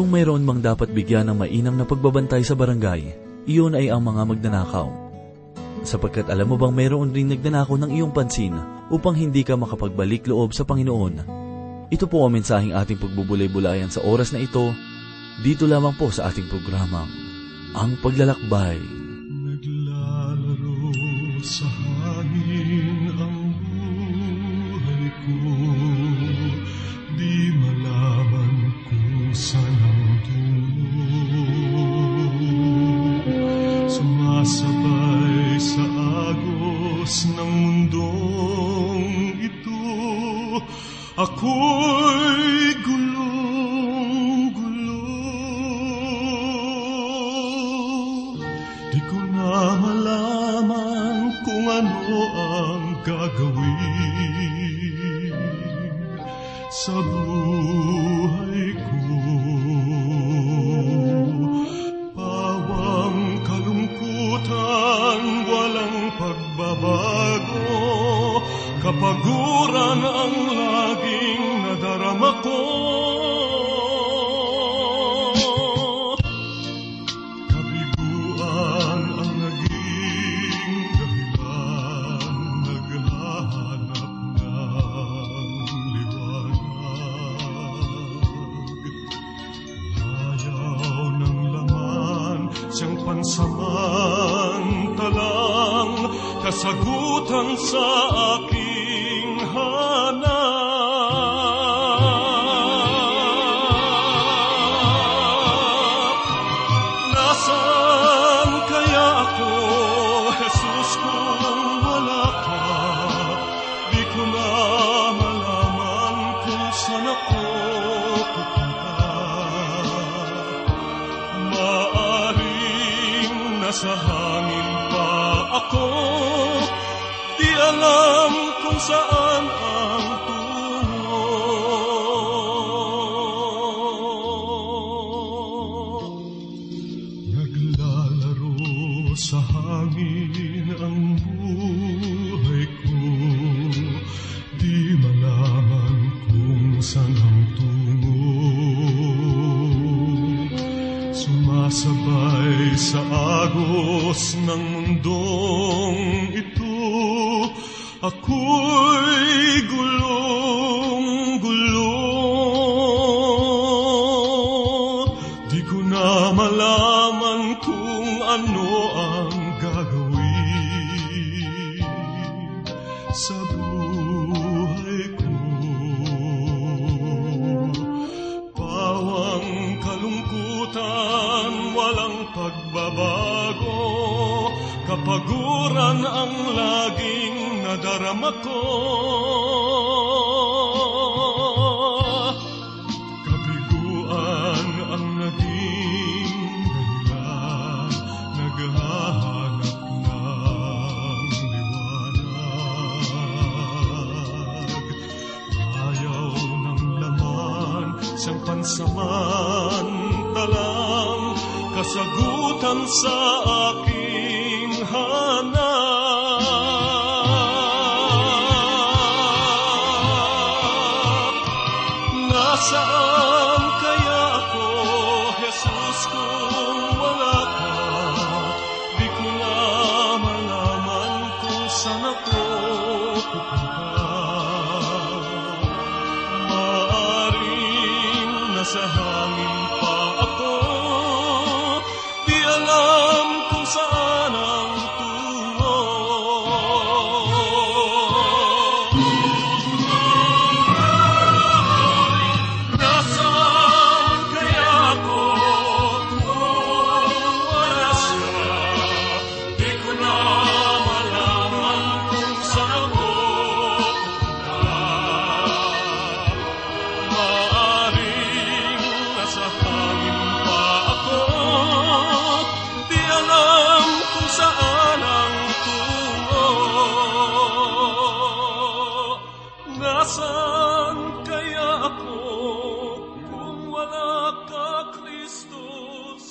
Kung mayroon mang dapat bigyan ng mainam na pagbabantay sa barangay, iyon ay ang mga magnanakaw. Sapagkat alam mo bang mayroon ring nagnanakaw ng iyong pansin upang hindi ka makapagbalik loob sa Panginoon. Ito po ang mensaheng ating pagbubulay-bulayan sa oras na ito, dito lamang po sa ating programang, Ang Paglalakbay. Di ko na malaman kung ano ang gagawin sa buhay ko. Pawang kalungkutan, walang pagbabago kapag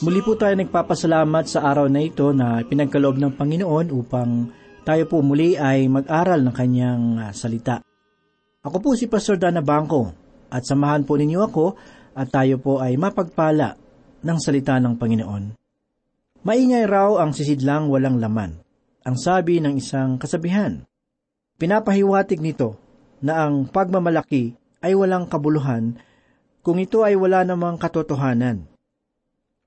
Muli po tayo nagpapasalamat sa araw na ito na pinagkaloob ng Panginoon upang tayo po muli ay mag-aral ng kanyang ah, salita. Ako po si Pastor Dana Bangko at samahan po ninyo ako at tayo po ay mapagpala ng salita ng Panginoon. Maingay raw ang sisidlang walang laman, ang sabi ng isang kasabihan. Pinapahiwatig nito na ang pagmamalaki ay walang kabuluhan kung ito ay wala namang katotohanan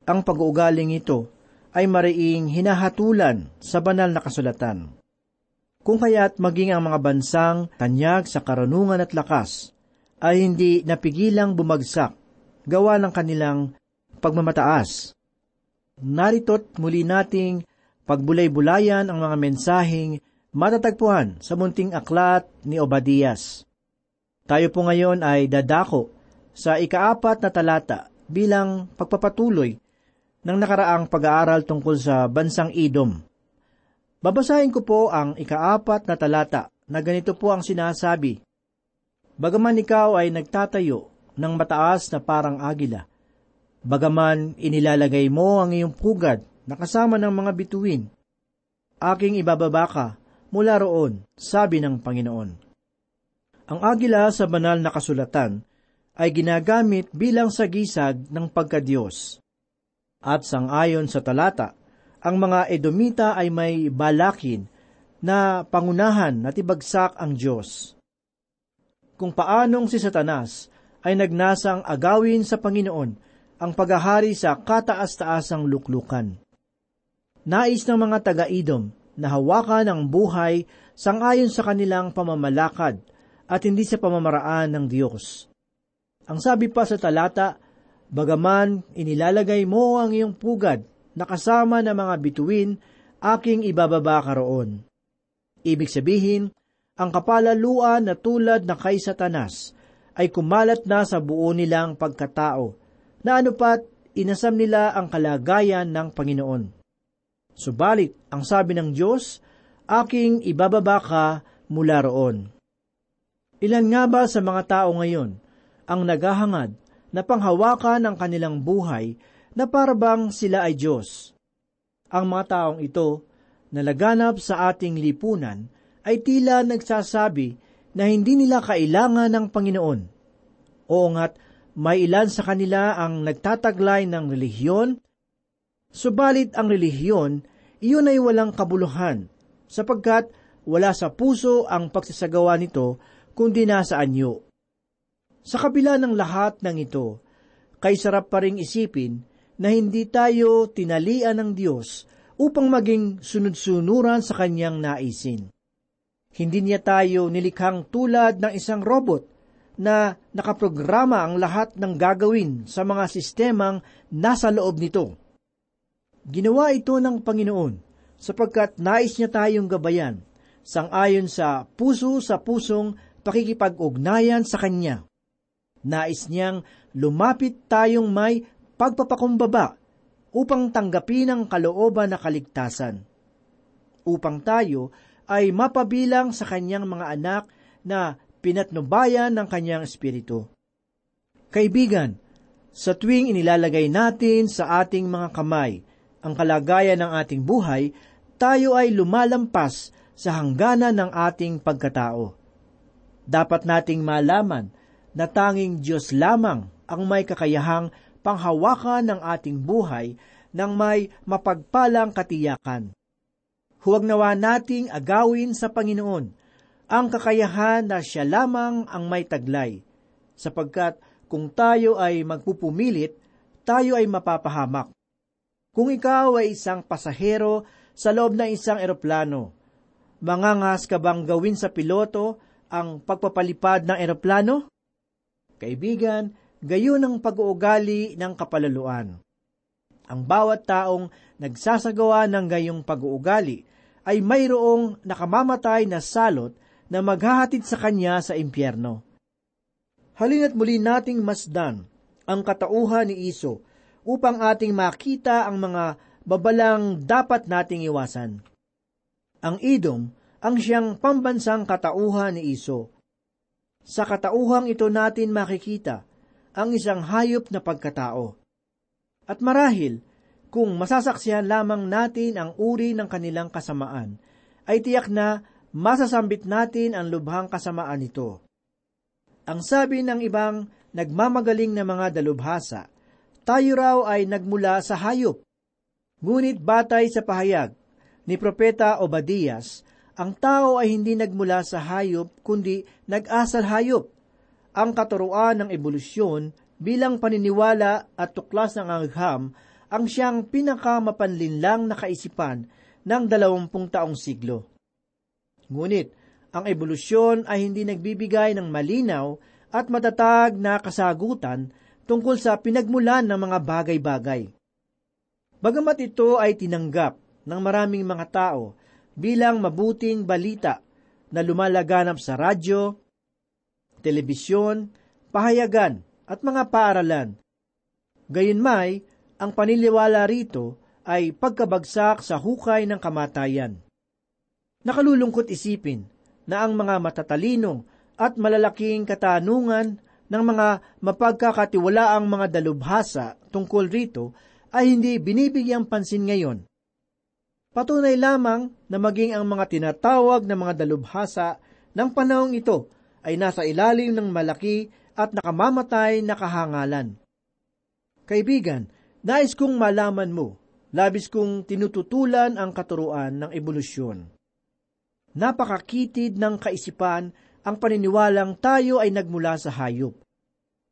ang pag-uugaling ito ay mariing hinahatulan sa banal na kasulatan. Kung kaya't maging ang mga bansang tanyag sa karunungan at lakas ay hindi napigilang bumagsak gawa ng kanilang pagmamataas. Narito't muli nating pagbulay-bulayan ang mga mensaheng matatagpuan sa munting aklat ni Obadias. Tayo po ngayon ay dadako sa ikaapat na talata bilang pagpapatuloy ng nakaraang pag-aaral tungkol sa bansang Edom. Babasahin ko po ang ikaapat na talata na ganito po ang sinasabi. Bagaman ikaw ay nagtatayo ng mataas na parang agila, bagaman inilalagay mo ang iyong pugad na kasama ng mga bituin, aking ibababa ka mula roon, sabi ng Panginoon. Ang agila sa banal na kasulatan ay ginagamit bilang sagisag ng pagkadiyos. At sangayon sa talata, ang mga Edomita ay may balakin na pangunahan na tibagsak ang Diyos. Kung paanong si Satanas ay nagnasang agawin sa Panginoon ang paghahari sa kataas-taasang luklukan. Nais ng mga taga-idom na hawakan ang buhay sangayon sa kanilang pamamalakad at hindi sa pamamaraan ng Diyos. Ang sabi pa sa talata, Bagaman inilalagay mo ang iyong pugad na kasama ng mga bituin, aking ibababa ka roon. Ibig sabihin, ang kapalaluan na tulad na kay Satanas ay kumalat na sa buo nilang pagkatao, na anupat inasam nila ang kalagayan ng Panginoon. Subalit, ang sabi ng Diyos, aking ibababa ka mula roon. Ilan nga ba sa mga tao ngayon ang naghahangad na panghawakan ng kanilang buhay na parabang sila ay Diyos. Ang mga taong ito na laganap sa ating lipunan ay tila nagsasabi na hindi nila kailangan ng Panginoon. Oo nga't may ilan sa kanila ang nagtataglay ng relihiyon, subalit ang relihiyon, iyon ay walang kabuluhan, sapagkat wala sa puso ang pagsasagawa nito, kundi nasa anyo. Sa kabila ng lahat ng ito, kay sarap pa ring isipin na hindi tayo tinalian ng Diyos upang maging sunod-sunuran sa kanyang naisin. Hindi niya tayo nilikhang tulad ng isang robot na nakaprograma ang lahat ng gagawin sa mga sistemang nasa loob nito. Ginawa ito ng Panginoon sapagkat nais niya tayong gabayan sangayon sa puso sa pusong pakikipag-ugnayan sa Kanya. Nais niyang lumapit tayong may pagpapakumbaba upang tanggapin ang kalooban na kaligtasan. Upang tayo ay mapabilang sa kanyang mga anak na pinatnubayan ng kanyang espiritu. Kaibigan, sa tuwing inilalagay natin sa ating mga kamay ang kalagayan ng ating buhay, tayo ay lumalampas sa hangganan ng ating pagkatao. Dapat nating malaman na tanging Diyos lamang ang may kakayahang panghawakan ng ating buhay ng may mapagpalang katiyakan. Huwag nawa nating agawin sa Panginoon ang kakayahan na siya lamang ang may taglay, sapagkat kung tayo ay magpupumilit, tayo ay mapapahamak. Kung ikaw ay isang pasahero sa loob ng isang eroplano, mangangas ka bang gawin sa piloto ang pagpapalipad ng eroplano? Kaibigan, gayon ang pag-uugali ng kapalaluan. Ang bawat taong nagsasagawa ng gayong pag-uugali ay mayroong nakamamatay na salot na maghahatid sa kanya sa impyerno. Halina't muli nating masdan ang katauhan ni Iso upang ating makita ang mga babalang dapat nating iwasan. Ang Edom ang siyang pambansang katauhan ni Iso sa katauhang ito natin makikita ang isang hayop na pagkatao. At marahil, kung masasaksihan lamang natin ang uri ng kanilang kasamaan, ay tiyak na masasambit natin ang lubhang kasamaan nito. Ang sabi ng ibang nagmamagaling na mga dalubhasa, tayo raw ay nagmula sa hayop. Ngunit batay sa pahayag ni Propeta Obadias, ang tao ay hindi nagmula sa hayop, kundi nag-asal hayop. Ang katuruan ng ebolusyon bilang paniniwala at tuklas ng agham ang siyang pinakamapanlinlang na kaisipan ng dalawampung taong siglo. Ngunit, ang ebolusyon ay hindi nagbibigay ng malinaw at matatag na kasagutan tungkol sa pinagmulan ng mga bagay-bagay. Bagamat ito ay tinanggap ng maraming mga tao bilang mabuting balita na lumalaganap sa radyo, telebisyon, pahayagan at mga paaralan. Gayunmay, ang paniniwala rito ay pagkabagsak sa hukay ng kamatayan. Nakalulungkot isipin na ang mga matatalino at malalaking katanungan ng mga mapagkakatiwalaang mga dalubhasa tungkol rito ay hindi binibigyang pansin ngayon. Patunay lamang na maging ang mga tinatawag na mga dalubhasa ng panahong ito ay nasa ilalim ng malaki at nakamamatay na kahangalan. Kaibigan, nais kong malaman mo, labis kong tinututulan ang katuruan ng ebolusyon. Napakakitid ng kaisipan ang paniniwalang tayo ay nagmula sa hayop.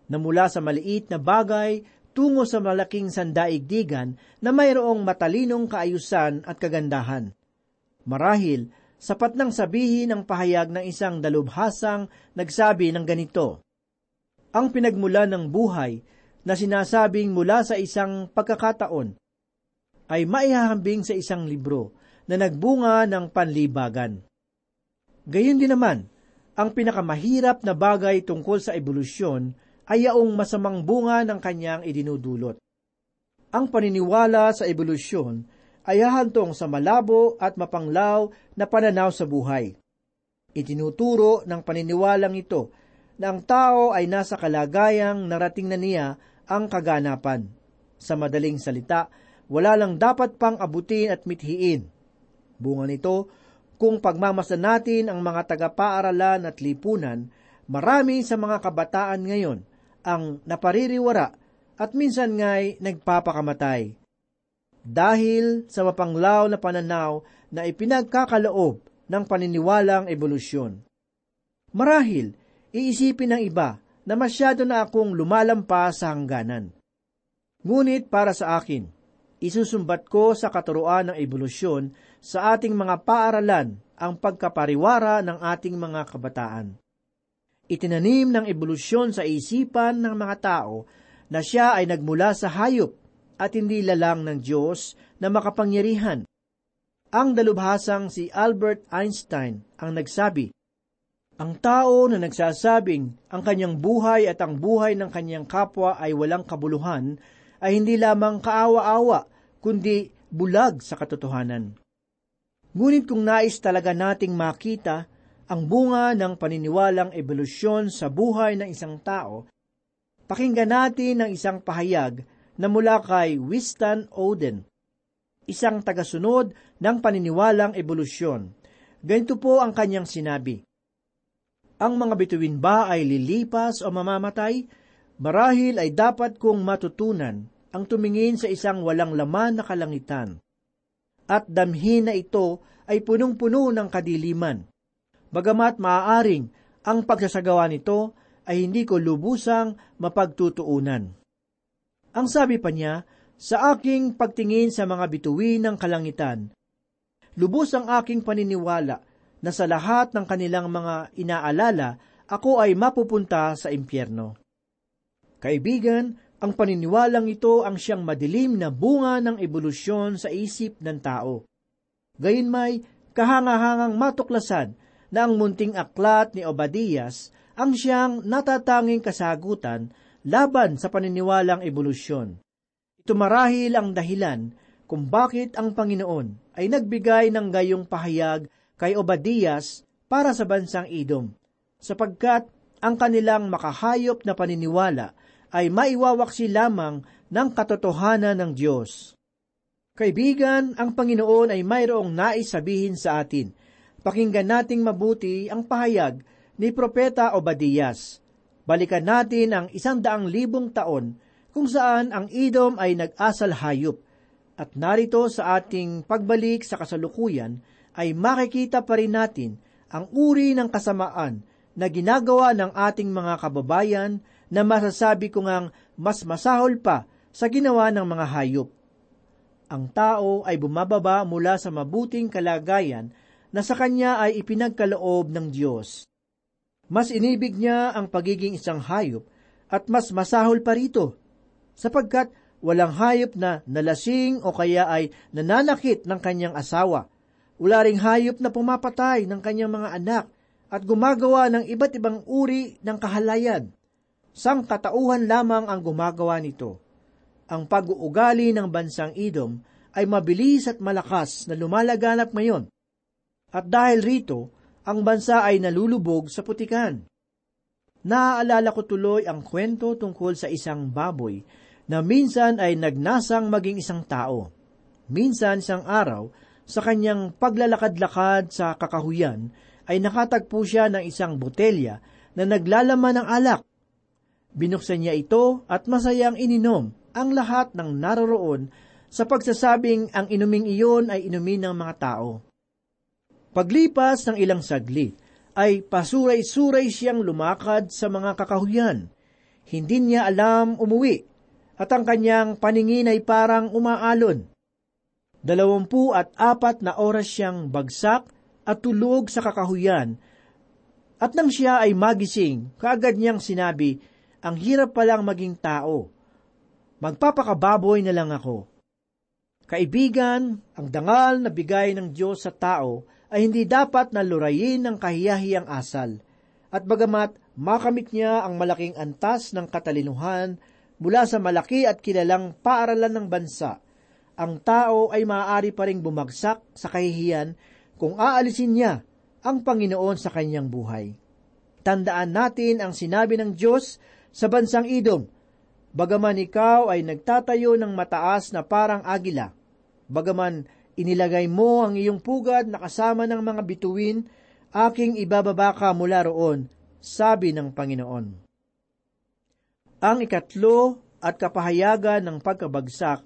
Na mula sa maliit na bagay tungo sa malaking sandaigdigan na mayroong matalinong kaayusan at kagandahan. Marahil, sapat nang sabihin ang pahayag ng isang dalubhasang nagsabi ng ganito, Ang pinagmula ng buhay na sinasabing mula sa isang pagkakataon ay maihahambing sa isang libro na nagbunga ng panlibagan. Gayon din naman, ang pinakamahirap na bagay tungkol sa ebolusyon ay yaong masamang bunga ng kanyang idinudulot. Ang paniniwala sa ebolusyon ay hahantong sa malabo at mapanglaw na pananaw sa buhay. Itinuturo ng paniniwalang ito na ang tao ay nasa kalagayang narating na niya ang kaganapan. Sa madaling salita, wala lang dapat pang abutin at mithiin. Bunga nito, kung pagmamasa natin ang mga tagapaaralan at lipunan, marami sa mga kabataan ngayon ang napaririwara at minsan nga'y nagpapakamatay. Dahil sa mapanglaw na pananaw na ipinagkakaloob ng paniniwalang ebolusyon. Marahil, iisipin ng iba na masyado na akong lumalampas sa hangganan. Ngunit para sa akin, isusumbat ko sa katuruan ng ebolusyon sa ating mga paaralan ang pagkapariwara ng ating mga kabataan. Itinanim ng ebolusyon sa isipan ng mga tao na siya ay nagmula sa hayop at hindi lalang ng Diyos na makapangyarihan. Ang dalubhasang si Albert Einstein ang nagsabi, Ang tao na nagsasabing ang kanyang buhay at ang buhay ng kanyang kapwa ay walang kabuluhan ay hindi lamang kaawa-awa, kundi bulag sa katotohanan. Ngunit kung nais talaga nating makita ang bunga ng paniniwalang ebolusyon sa buhay ng isang tao, pakinggan natin ang isang pahayag na mula kay Winston Oden, isang tagasunod ng paniniwalang ebolusyon. Ganito po ang kanyang sinabi, Ang mga bituin ba ay lilipas o mamamatay? Marahil ay dapat kong matutunan ang tumingin sa isang walang laman na kalangitan at damhin na ito ay punong-puno ng kadiliman. Bagamat maaaring ang pagsasagawa nito ay hindi ko lubusang mapagtutuunan. Ang sabi pa niya, sa aking pagtingin sa mga bituin ng kalangitan, lubos ang aking paniniwala na sa lahat ng kanilang mga inaalala, ako ay mapupunta sa impyerno. Kaibigan, ang paniniwalang ito ang siyang madilim na bunga ng ebolusyon sa isip ng tao. Gayunmay, kahangahangang matuklasan ang munting aklat ni Obadias ang siyang natatanging kasagutan laban sa paniniwalang ebolusyon. Ito marahil ang dahilan kung bakit ang Panginoon ay nagbigay ng gayong pahayag kay Obadias para sa bansang Edom, sapagkat ang kanilang makahayop na paniniwala ay maiwawaksi lamang ng katotohanan ng Diyos. Kaibigan, ang Panginoon ay mayroong nais sabihin sa atin. Pakinggan nating mabuti ang pahayag ni Propeta Obadias. Balikan natin ang isang daang libong taon kung saan ang Edom ay nag-asal hayop. At narito sa ating pagbalik sa kasalukuyan ay makikita pa rin natin ang uri ng kasamaan na ginagawa ng ating mga kababayan na masasabi ko ngang mas masahol pa sa ginawa ng mga hayop. Ang tao ay bumababa mula sa mabuting kalagayan na sa kanya ay ipinagkaloob ng Diyos. Mas inibig niya ang pagiging isang hayop at mas masahol pa rito, sapagkat walang hayop na nalasing o kaya ay nananakit ng kanyang asawa. Wala ring hayop na pumapatay ng kanyang mga anak at gumagawa ng iba't ibang uri ng kahalayan. Sang katauhan lamang ang gumagawa nito. Ang pag-uugali ng bansang Edom ay mabilis at malakas na lumalaganap ngayon. At dahil rito, ang bansa ay nalulubog sa putikan. Naaalala ko tuloy ang kwento tungkol sa isang baboy na minsan ay nagnasang maging isang tao. Minsan isang araw, sa kanyang paglalakad-lakad sa kakahuyan, ay nakatagpo siya ng isang botelya na naglalaman ng alak. Binuksan niya ito at masayang ininom ang lahat ng naroroon sa pagsasabing ang inuming iyon ay inumin ng mga tao. Paglipas ng ilang saglit, ay pasuray-suray siyang lumakad sa mga kakahuyan. Hindi niya alam umuwi, at ang kanyang paningin ay parang umaalon. Dalawampu at apat na oras siyang bagsak at tulog sa kakahuyan, at nang siya ay magising, kaagad niyang sinabi, ang hirap palang maging tao. Magpapakababoy na lang ako. Kaibigan, ang dangal na bigay ng Diyos sa tao ay hindi dapat na lurayin ng kahiyahiyang asal. At bagamat makamit niya ang malaking antas ng katalinuhan mula sa malaki at kilalang paaralan ng bansa, ang tao ay maaari pa ring bumagsak sa kahihiyan kung aalisin niya ang Panginoon sa kanyang buhay. Tandaan natin ang sinabi ng Diyos sa bansang Idom, Bagaman ikaw ay nagtatayo ng mataas na parang agila, bagaman Inilagay mo ang iyong pugad na kasama ng mga bituin, aking ibababa ka mula roon, sabi ng Panginoon. Ang ikatlo at kapahayagan ng pagkabagsak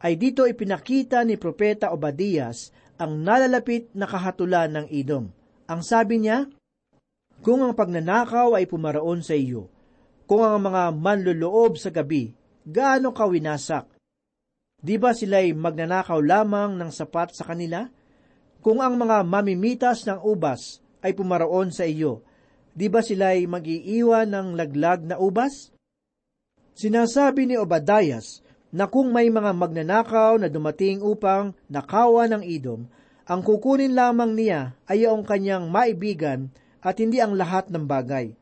ay dito ipinakita ni Propeta Obadias ang nalalapit na kahatulan ng idom. Ang sabi niya, Kung ang pagnanakaw ay pumaraon sa iyo, kung ang mga manluloob sa gabi, gaano ka winasak, Di ba sila'y magnanakaw lamang ng sapat sa kanila? Kung ang mga mamimitas ng ubas ay pumaroon sa iyo, di ba sila'y mag-iiwan ng laglag na ubas? Sinasabi ni Obadayas na kung may mga magnanakaw na dumating upang nakawa ng idom, ang kukunin lamang niya ay ang kanyang maibigan at hindi ang lahat ng bagay.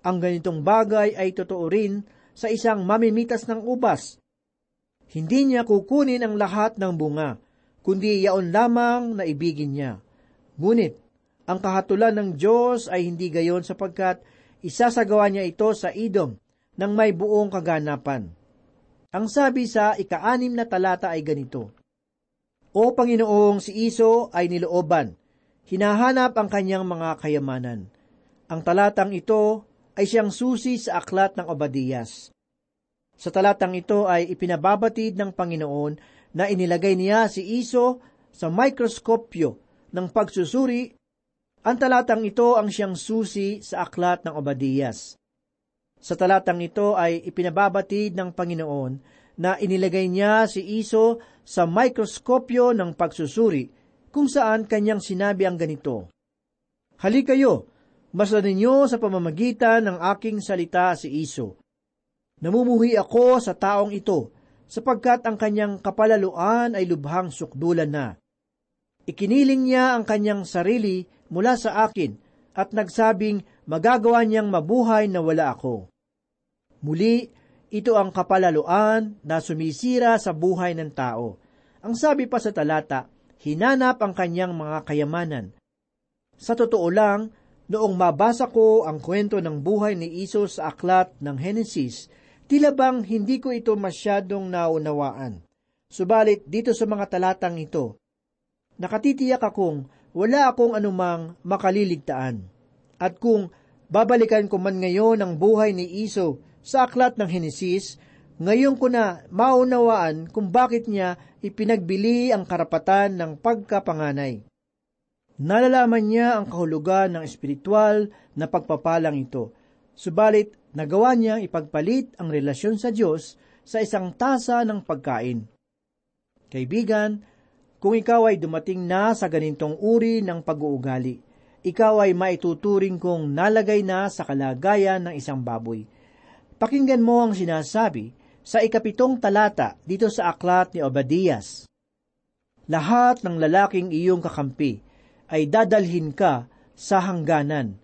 Ang ganitong bagay ay totoo rin sa isang mamimitas ng ubas hindi niya kukunin ang lahat ng bunga, kundi yaon lamang na ibigin niya. Ngunit, ang kahatulan ng Diyos ay hindi gayon sapagkat isasagawa niya ito sa idom ng may buong kaganapan. Ang sabi sa ikaanim na talata ay ganito, O Panginoong si Iso ay nilooban, hinahanap ang kanyang mga kayamanan. Ang talatang ito ay siyang susi sa aklat ng Obadiyas. Sa talatang ito ay ipinababatid ng Panginoon na inilagay niya si Iso sa mikroskopyo ng pagsusuri. Ang talatang ito ang siyang susi sa aklat ng Obadiyas. Sa talatang ito ay ipinababatid ng Panginoon na inilagay niya si Iso sa mikroskopyo ng pagsusuri kung saan kanyang sinabi ang ganito, Halikayo, masdan ninyo sa pamamagitan ng aking salita si Iso Namumuhi ako sa taong ito, sapagkat ang kanyang kapalaluan ay lubhang sukdulan na. Ikiniling niya ang kanyang sarili mula sa akin at nagsabing magagawa niyang mabuhay na wala ako. Muli, ito ang kapalaluan na sumisira sa buhay ng tao. Ang sabi pa sa talata, hinanap ang kanyang mga kayamanan. Sa totoo lang, noong mabasa ko ang kwento ng buhay ni Isos sa aklat ng Henesis, Tila bang hindi ko ito masyadong naunawaan. Subalit dito sa mga talatang ito, nakatitiyak akong wala akong anumang makaliligtaan. At kung Babalikan ko man ngayon ang buhay ni Iso sa aklat ng Henesis, ngayon ko na maunawaan kung bakit niya ipinagbili ang karapatan ng pagkapanganay. Nalalaman niya ang kahulugan ng espiritual na pagpapalang ito, subalit nagawa niyang ipagpalit ang relasyon sa Diyos sa isang tasa ng pagkain. Kaibigan, kung ikaw ay dumating na sa ganitong uri ng pag-uugali, ikaw ay maituturing kong nalagay na sa kalagayan ng isang baboy. Pakinggan mo ang sinasabi sa ikapitong talata dito sa aklat ni Obadias. Lahat ng lalaking iyong kakampi ay dadalhin ka sa hangganan.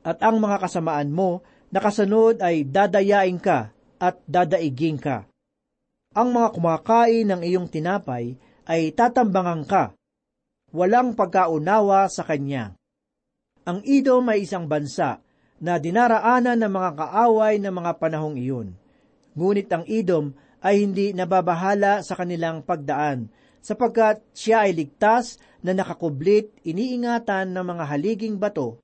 At ang mga kasamaan mo na kasunod ay dadayain ka at dadaiging ka. Ang mga kumakain ng iyong tinapay ay tatambangan ka. Walang pagkaunawa sa kanya. Ang Edom ay isang bansa na dinaraanan ng mga kaaway ng mga panahong iyon. Ngunit ang Edom ay hindi nababahala sa kanilang pagdaan, sapagkat siya ay ligtas na nakakublit iniingatan ng mga haliging bato.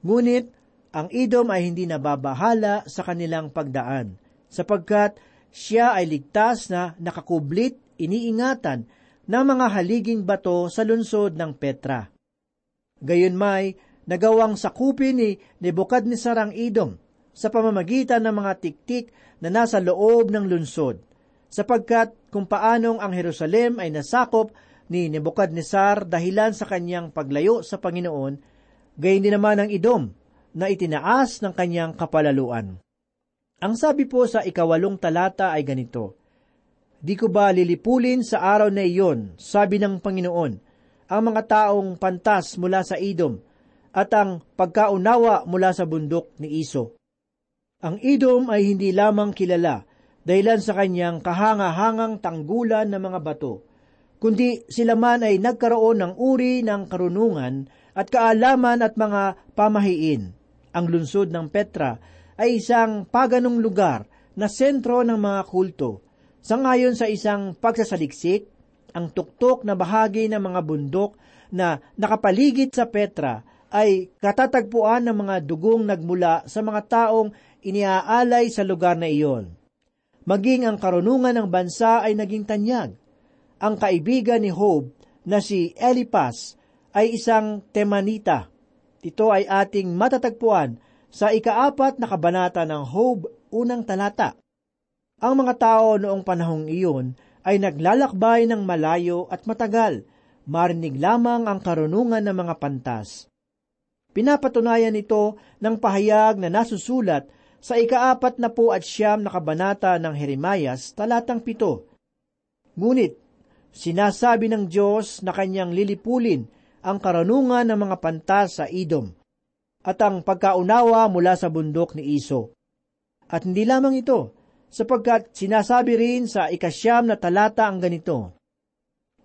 Ngunit ang Edom ay hindi nababahala sa kanilang pagdaan, sapagkat siya ay ligtas na nakakublit iniingatan ng mga haliging bato sa lungsod ng Petra. Gayon may, nagawang sakupin ni Nebukadnesar ang Edom sa pamamagitan ng mga tiktik na nasa loob ng lungsod, sapagkat kung paanong ang Jerusalem ay nasakop ni Nebukadnesar dahilan sa kanyang paglayo sa Panginoon, gayon din naman ang Edom na itinaas ng kanyang kapalaluan. Ang sabi po sa ikawalong talata ay ganito, Di ko ba lilipulin sa araw na iyon, sabi ng Panginoon, ang mga taong pantas mula sa Edom at ang pagkaunawa mula sa bundok ni Iso. Ang Edom ay hindi lamang kilala dahilan sa kanyang kahanga-hangang tanggulan ng mga bato, kundi sila man ay nagkaroon ng uri ng karunungan at kaalaman at mga pamahiin. Ang lungsod ng Petra ay isang paganong lugar na sentro ng mga kulto, sangayon sa isang pagsasaliksik ang tuktok na bahagi ng mga bundok na nakapaligid sa Petra ay katatagpuan ng mga dugong nagmula sa mga taong iniaalay sa lugar na iyon. Maging ang karunungan ng bansa ay naging tanyag. Ang kaibigan ni Job na si Elipas ay isang temanita. Ito ay ating matatagpuan sa ikaapat na kabanata ng Job unang talata. Ang mga tao noong panahong iyon ay naglalakbay ng malayo at matagal, marinig lamang ang karunungan ng mga pantas. Pinapatunayan ito ng pahayag na nasusulat sa ikaapat na po at siyam na kabanata ng Jeremias, talatang pito. Ngunit, sinasabi ng Diyos na kanyang lilipulin ang karunungan ng mga pantas sa Edom at ang pagkaunawa mula sa bundok ni Iso. At hindi lamang ito, sapagkat sinasabi rin sa ikasyam na talata ang ganito,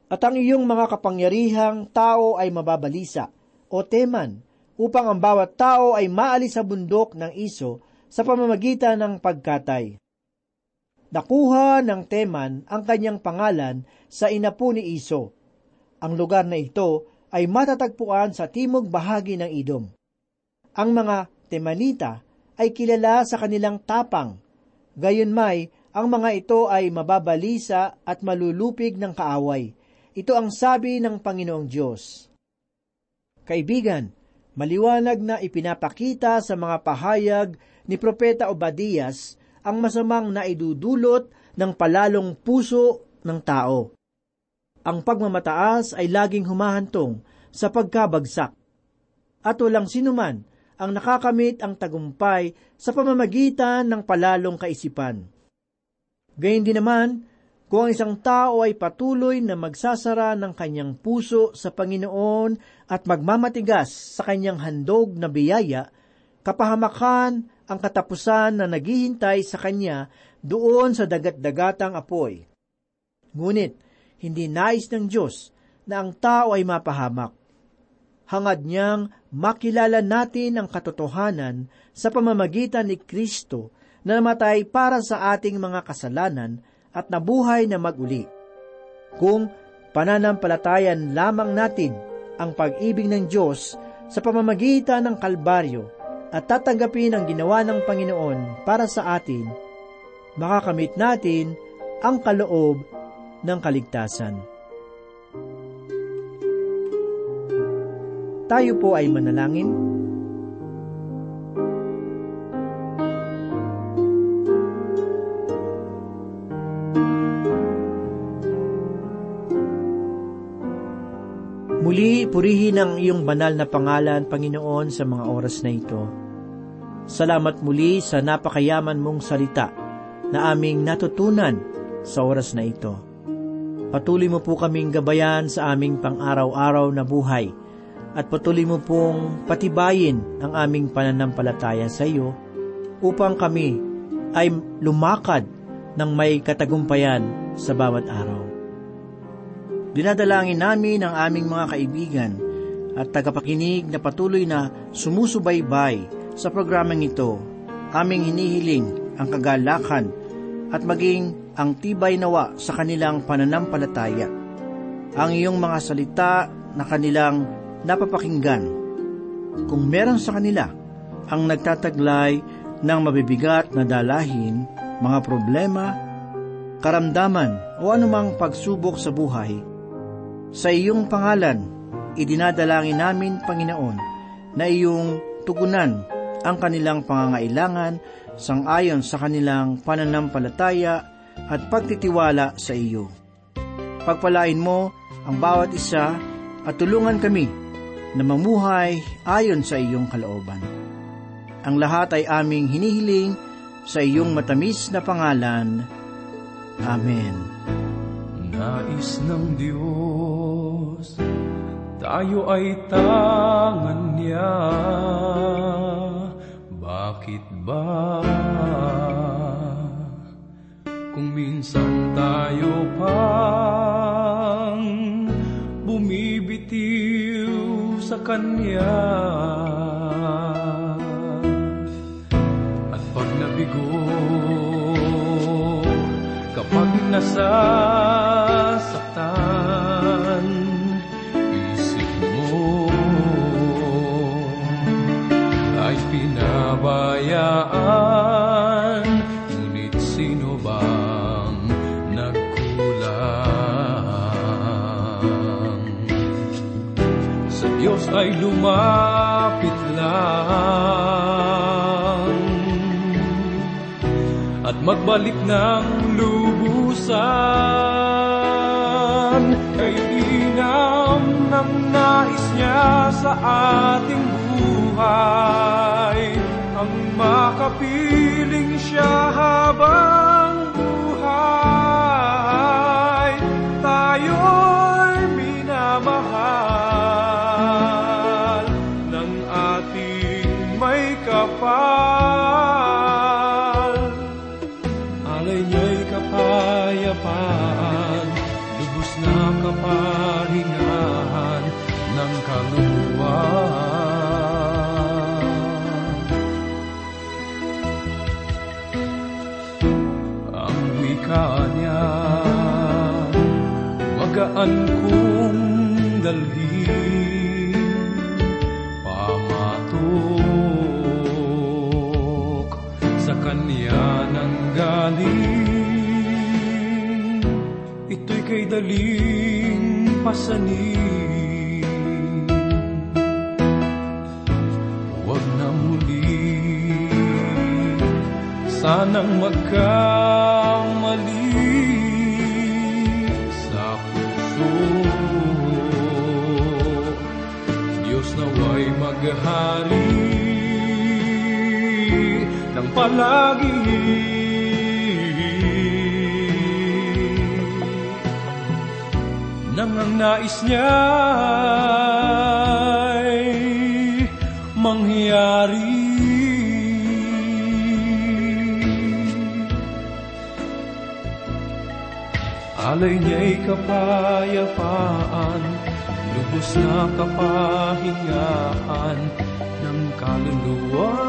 At ang iyong mga kapangyarihang tao ay mababalisa, o teman, upang ang bawat tao ay maalis sa bundok ng iso sa pamamagitan ng pagkatay. Nakuha ng Teman ang kanyang pangalan sa inapo ni Iso. Ang lugar na ito ay matatagpuan sa timog bahagi ng Idom. Ang mga Temanita ay kilala sa kanilang tapang Gayon may, ang mga ito ay mababalisa at malulupig ng kaaway. Ito ang sabi ng Panginoong Diyos. Kaibigan, maliwanag na ipinapakita sa mga pahayag ni Propeta Obadias ang masamang naidudulot ng palalong puso ng tao. Ang pagmamataas ay laging humahantong sa pagkabagsak. At walang sinuman ang nakakamit ang tagumpay sa pamamagitan ng palalong kaisipan. Gayun din naman, kung ang isang tao ay patuloy na magsasara ng kanyang puso sa Panginoon at magmamatigas sa kanyang handog na biyaya, kapahamakan ang katapusan na naghihintay sa kanya doon sa dagat-dagatang apoy. Ngunit, hindi nais ng Diyos na ang tao ay mapahamak hangad niyang makilala natin ang katotohanan sa pamamagitan ni Kristo na namatay para sa ating mga kasalanan at nabuhay na maguli. Kung pananampalatayan lamang natin ang pag-ibig ng Diyos sa pamamagitan ng Kalbaryo, at tatanggapin ang ginawa ng Panginoon para sa atin, makakamit natin ang kaloob ng kaligtasan. Tayo po ay manalangin. Muli, purihin ang iyong banal na pangalan, Panginoon, sa mga oras na ito. Salamat muli sa napakayaman mong salita na aming natutunan sa oras na ito. Patuloy mo po kaming gabayan sa aming pang-araw-araw na buhay at patuloy mo pong patibayin ang aming pananampalataya sa iyo upang kami ay lumakad ng may katagumpayan sa bawat araw. Dinadalangin namin ang aming mga kaibigan at tagapakinig na patuloy na sumusubaybay sa programang ito. Aming hinihiling ang kagalakan at maging ang tibay nawa sa kanilang pananampalataya. Ang iyong mga salita na kanilang napapakinggan. Kung meron sa kanila ang nagtataglay ng mabibigat na dalahin, mga problema, karamdaman o anumang pagsubok sa buhay, sa iyong pangalan, idinadalangin namin, Panginoon, na iyong tugunan ang kanilang pangangailangan sangayon sa kanilang pananampalataya at pagtitiwala sa iyo. Pagpalain mo ang bawat isa at tulungan kami na mamuhay ayon sa iyong kalooban. Ang lahat ay aming hinihiling sa iyong matamis na pangalan. Amen. Nais ng Diyos, tayo ay tangan niya. Bakit ba? Kung minsan tayo pang bumibitiw sa Kanya. At pag nabigo, kapag nasasaktan, isip mo ay pinabayaan, ay lumapit lang at magbalik ng lubusan. Kay inam ng nais niya sa ating buhay, ang makapiling siya habang Ito'y kay daling pasanin. Huwag na muli. Sanang magkamali sa puso. Diyos naway maghari ng palagi Nang ang nais niya'y mangyari Alay niya'y kapayapaan, lubos na kapahingaan ng kaluluwa.